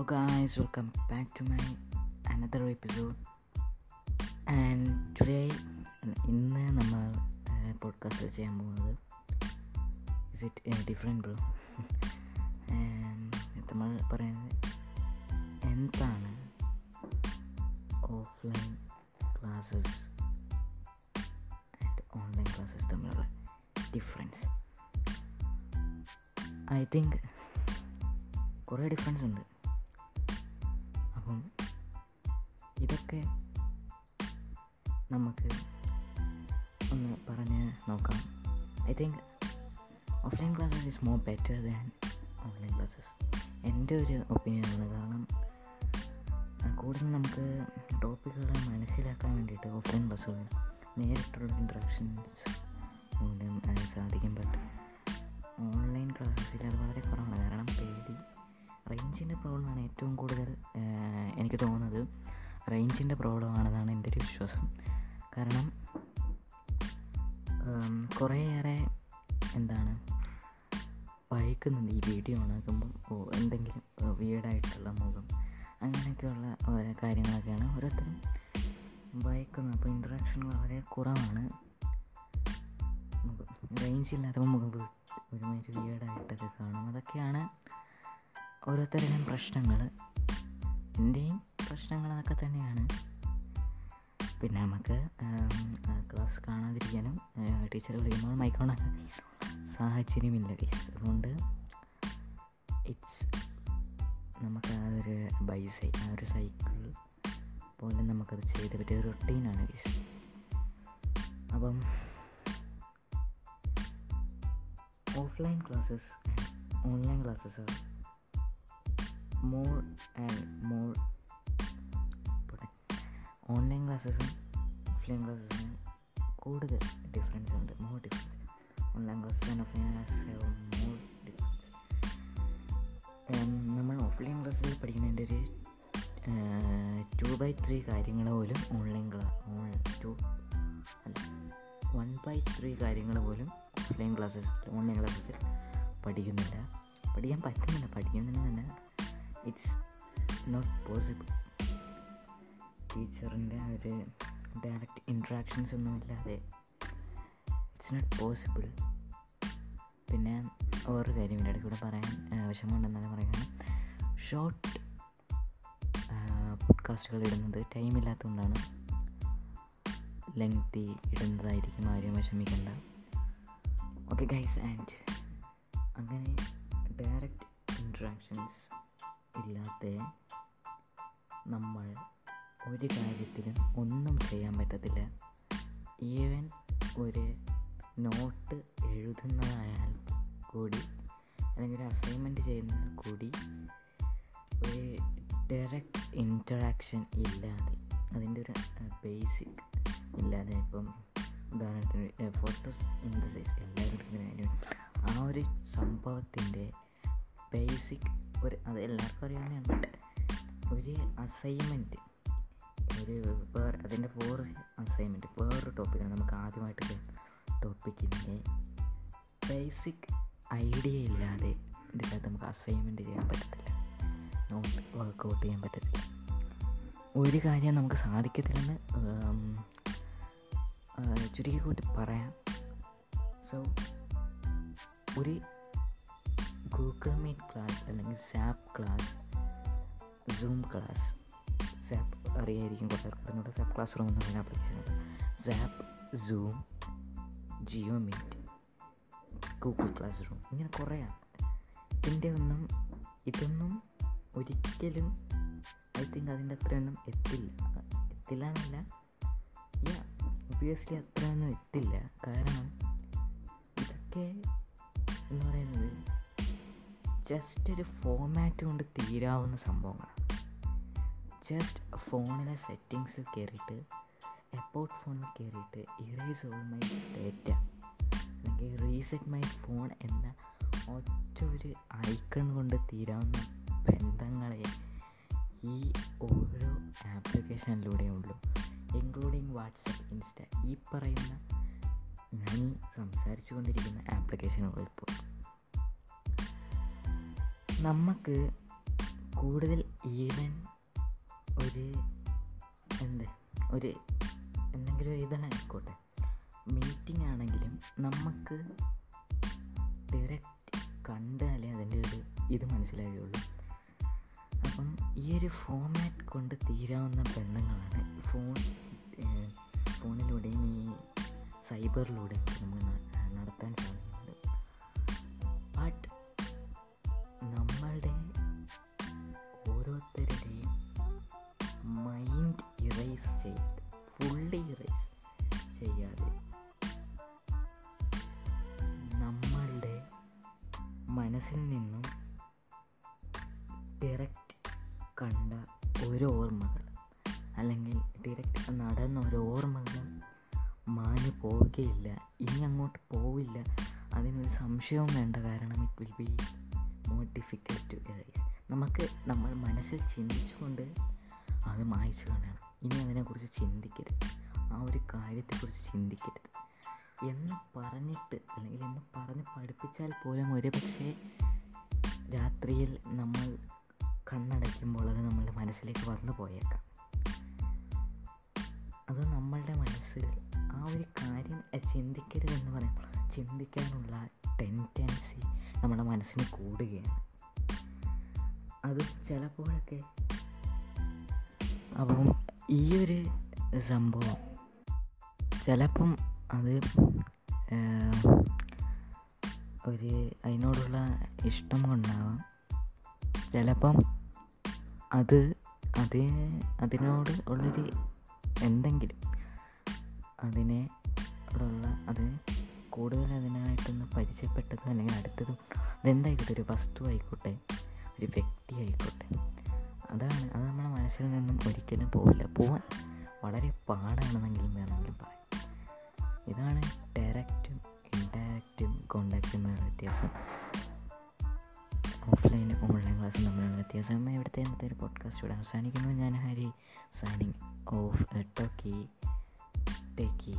Hello guys welcome back to my another episode and today ഇന്ന് നമ്മൾ podcast ചെയ്യാൻ പോകുന്നത് ഇസ് ഇറ്റ് ഡിഫറെന്റ് ബ്രോ നമ്മൾ പറയുന്നത് എന്താണ് offline classes and online classes തമ്മിലുള്ള ഡിഫറൻസ് ഐ തിങ്ക് കുറേ ഡിഫറൻസ് ഉണ്ട്. അപ്പം ഇതൊക്കെ നമുക്ക് ഒന്ന് പറഞ്ഞ് നോക്കാം. I think offline classes is more better than online classes എന്റെ ഒരു ഒപ്പീനിയൻ ആണ്. കാരണം കൂടുതൽ നമുക്ക് ടോപ്പിക്കുകളെ മനസ്സിലാക്കാൻ വേണ്ടിയിട്ട് ഓഫ്ലൈൻ ക്ലാസ്സുകൾ നേരിട്ടുള്ള ഇൻട്രാക്ഷൻസ് മൂലം സാധിക്കും. ബട്ട് ഓൺലൈൻ ക്ലാസ്സിൽ അത് വളരെ കുറവാണ്. കാരണം പേടി റേഞ്ചിന്റെ പ്രോബ്ലമാണ് ഏറ്റവും കൂടുതൽ എനിക്ക് തോന്നുന്നത്. റേഞ്ചിന്റെ പ്രോബ്ലം ആണെന്നാണ് എന്റെ ഒരു വിശ്വാസം. കാരണം കുറേയേറെ എന്താണ് വായിക്കുന്നുണ്ട് ഈ വീഡിയോ ഓണാക്കുമ്പം ഓ എന്തെങ്കിലും വീടായിട്ടുള്ള മുഖം. അങ്ങനെയൊക്കെയുള്ള ഓരോ കാര്യങ്ങളൊക്കെയാണ് ഓരോരുത്തരും വായിക്കുന്നത് അപ്പോൾ ഇൻട്രാക്ഷൻ വളരെ കുറവാണ് മുഖം. റേഞ്ച് ഇല്ലാത്തപ്പോൾ മുഖം ഒരുമാതിരി വീടായിട്ടൊക്കെ കാണും. അതൊക്കെയാണ് ഓരോരുത്തരുടെയും പ്രശ്നങ്ങൾ എന്റെയും പ്രശ്നങ്ങൾ അതൊക്കെ തന്നെയാണ്. പിന്നെ നമുക്ക് ക്ലാസ് കാണാതിരിക്കാനും ടീച്ചർ വിളിക്കുമ്പോൾ മൈക്കോണ സാഹചര്യമില്ല. കേസ് അതുകൊണ്ട് ഇറ്റ്സ് നമുക്ക് ആ ഒരു ബൈസൈ ആ ഒരു സൈക്കിൾ പോലെ നമുക്കത് ചെയ്ത് പറ്റിയ റൊട്ടീനാണ് കേസ് അപ്പം offline classes online classes more and more online ക്ലാസ്സസും ഓഫ്ലൈൻ ക്ലാസ്സസും കൂടുതൽ ഡിഫറൻസ് ഉണ്ട്. More difference online classes and offline classes more difference നമ്മൾ ഓഫ്ലൈൻ ക്ലാസ്സിൽ പഠിക്കുന്നതിന്റെ ഒരു ടു ബൈ ത്രീ കാര്യങ്ങൾ പോലും ഓൺലൈൻ ക്ലാസ് ഓൺ ടു അല്ല വൺ ബൈ ത്രീ കാര്യങ്ങൾ പോലും ഓഫ്ലൈൻ ക്ലാസ്സസ് ഓൺലൈൻ ക്ലാസ്സസിൽ പഠിക്കുന്നില്ല. പഠിക്കാൻ പറ്റുന്നില്ല. പഠിക്കുന്നതിന് തന്നെ ഇറ്റ്സ് നോട്ട് പോസിബിൾ ടീച്ചറിന്റെ ഒരു ഡയറക്റ്റ് ഇൻട്രാക്ഷൻസ് ഒന്നും ഇല്ലാതെ ഇറ്റ്സ് നോട്ട് പോസിബിൾ പിന്നെ ഓരോ കാര്യം ഇതിന്റെ ഇടയ്ക്ക് കൂടെ പറയാൻ വിഷമമുണ്ടെന്നാണ് പറയുന്നത്. ഷോർട്ട് പോഡ്കാസ്റ്റുകൾ ഇടുന്നത് ടൈമില്ലാത്തതുകൊണ്ടാണ് ലെങ്തി ഇടുന്നതായിരിക്കും ആരും വിഷമിക്കേണ്ട. ഓക്കെ ഗൈസ് ആൻഡ് അങ്ങനെ ഡയറക്റ്റ് ഇൻട്രാക്ഷൻസ് ഇല്ലാത്ത നമ്മൾ ഒരു കാര്യത്തിലും ഒന്നും ചെയ്യാൻ പറ്റത്തില്ല. ഈവൻ ഒരു നോട്ട് എഴുതുന്നതായാൽ കൂടി അല്ലെങ്കിൽ അസൈൻമെന്റ് ചെയ്യുന്നതിൽ കൂടി ഒരു ഡയറക്റ്റ് ഇന്ററാക്ഷൻ ഇല്ലാതെ അതിന്റെ ഒരു ബേസിക് ഇല്ലാതെ ഇപ്പം ഉദാഹരണത്തിന് ഫോട്ടോസ് ഇൻഡസൈസ് കാര്യം ആ ഒരു സംഭവത്തിന്റെ ബേസിക് ഒരു അത് എല്ലാവർക്കും അറിയാവുന്നതാണ്. ബട്ട് ഒരു അസൈൻമെന്റ് ഒരു വേറെ അതിന്റെ വേറെ അസൈൻമെന്റ് വേറൊരു ടോപ്പിക്കാണ് നമുക്ക് ആദ്യമായിട്ട് ടോപ്പിക്കിന്റെ ബേസിക് ഐഡിയ ഇല്ലാതെ ഇതിനകത്ത് നമുക്ക് അസൈൻമെന്റ് ചെയ്യാൻ പറ്റത്തില്ല. നോട്ട് വർക്കൗട്ട് ചെയ്യാൻ പറ്റത്തില്ല. ഒരു കാര്യം നമുക്ക് സാധിക്കത്തില്ലെന്ന് ചുരുക്കി കൂട്ടി പറയാം. സോ ഒരു ഗൂഗിൾ മീറ്റ് ക്ലാസ് അല്ലെങ്കിൽ സാപ്പ് ക്ലാസ് സൂം ക്ലാസ് സാപ്പ് അറിയായിരിക്കും കുറേ പറഞ്ഞൂടെ സാപ്പ് ക്ലാസ് റൂം എന്ന് പറയുന്ന application sap zoom Jio meet Google classroom ഇങ്ങനെ കുറേയാണ്. ഇതിന്റെ ഒന്നും ഇതൊന്നും ഒരിക്കലും ഐ തിങ്ക് അതിന്റെ അത്രയൊന്നും എത്തില്ല. എത്തില്ല എന്നല്ല ഒബിയസ്ലി അത്രയൊന്നും എത്തില്ല. കാരണം ഇതൊക്കെ എന്ന് പറയുന്നത് ജസ്റ്റ് ഒരു ഫോമാറ്റ് കൊണ്ട് തീരാവുന്ന സംഭവങ്ങളാണ് ജസ്റ്റ് ഫോണിലെ സെറ്റിങ്സിൽ കയറിയിട്ട് എപ്പോട്ട് ഫോണിൽ കയറിയിട്ട് ഇറേസ് ഓൾ മൈ ഡേറ്റ അല്ലെങ്കിൽ റീസെറ്റ് മൈ ഫോൺ എന്ന ഒറ്റ ഒരു ഐക്കൺ കൊണ്ട് തീരാവുന്ന ബന്ധങ്ങളെ ഈ ഓരോ ആപ്ലിക്കേഷനിലൂടെയേ ഉള്ളൂ. ഇൻക്ലൂഡിങ് വാട്സപ്പ് ഇൻസ്റ്റ ഈ പറയുന്ന ഞാൻ സംസാരിച്ചു കൊണ്ടിരിക്കുന്ന ആപ്ലിക്കേഷനുകൾ ഇപ്പോൾ നമുക്ക് കൂടുതൽ ഈവൻ ഒരു എന്ത് ഒരു എന്തെങ്കിലും ഒരു ഇതായിക്കോട്ടെ മീറ്റിംഗ് ആണെങ്കിലും നമുക്ക് ഡയറക്റ്റ് കണ്ടാലേ അതിന്റെ ഒരു ഇത് മനസ്സിലാകുകയുള്ളൂ അപ്പം ഈ ഒരു ഫോമാറ്റ് കൊണ്ട് തീരാവുന്ന ബന്ധങ്ങളാണ്. ഫോൺ ഫോണിലൂടെയും ഈ സൈബറിലൂടെയും ഓർമ്മകൾ. അല്ലെങ്കിൽ ഡയറക്റ്റ് നടന്ന ഓരോ ഓർമ്മകളും മാഞ്ഞു പോവുകയില്ല. ഇനി അങ്ങോട്ട് പോവില്ല. അതിനൊരു സംശയവും വേണ്ട കാരണം it will be more difficult to arise നമുക്ക് നമ്മൾ മനസ്സിൽ ചിന്തിച്ചുകൊണ്ട് അത് മായ്ച്ചു കാണണം ഇനി അതിനെക്കുറിച്ച് ചിന്തിക്കരുത്. ആ ഒരു കാര്യത്തെക്കുറിച്ച് ചിന്തിക്കരുത്. എന്ന് പറഞ്ഞിട്ട് അല്ലെങ്കിൽ എന്ന് പറഞ്ഞ് പഠിപ്പിച്ചാൽ പോലും ഒരുപക്ഷെ രാത്രിയിൽ നമ്മൾ കണ്ണടയ്ക്കുമ്പോൾ അത് നമ്മളുടെ മനസ്സിലേക്ക് വന്നു പോയേക്കാം. അത് നമ്മളുടെ മനസ്സിൽ ആ ഒരു കാര്യം ചിന്തിക്കരുത് എന്ന് പറയുമ്പോൾ ചിന്തിക്കാനുള്ള ടെൻഡൻസി നമ്മുടെ മനസ്സിന് കൂടുകയാണ്. അത് ചിലപ്പോഴൊക്കെ അപ്പം ഈ ഒരു സംഭവം ചിലപ്പം അത് ഒരു അതിനോടുള്ള ഇഷ്ടം കൊണ്ടാവാം. ചിലപ്പം അത് അതേ അതിനോട് ഉള്ളൊരു എന്തെങ്കിലും അതിനെ ഉള്ള അത് കൂടുതൽ അതിനായിട്ടൊന്ന് പരിചയപ്പെട്ടതും അല്ലെങ്കിൽ അടുത്തതും അതെന്തായിക്കോട്ടെ ഒരു വസ്തു ആയിക്കോട്ടെ ഒരു വ്യക്തി ആയിക്കോട്ടെ. അതാണ് അത് നമ്മുടെ മനസ്സിൽ നിന്നും ഒരിക്കലും പോവില്ല. പോവാൻ വളരെ പാടാണെന്നെങ്കിലും വേണമെങ്കിലും പറയാം. ഇതാണ് ഡയറക്റ്റും ഇൻഡയറക്റ്റും കോണ്ടാക്റ്റും വ്യത്യാസം. ഓഫ്ലൈനും ക്ലാസ്സും തമ്മിലുള്ള വ്യത്യാസമായി ഇവിടുത്തെ ഇന്നത്തെ ഒരു പോഡ്കാസ്റ്റ് ഇവിടെ അവസാനിക്കുന്നു. ഞാൻ Hari signing off talkie takie.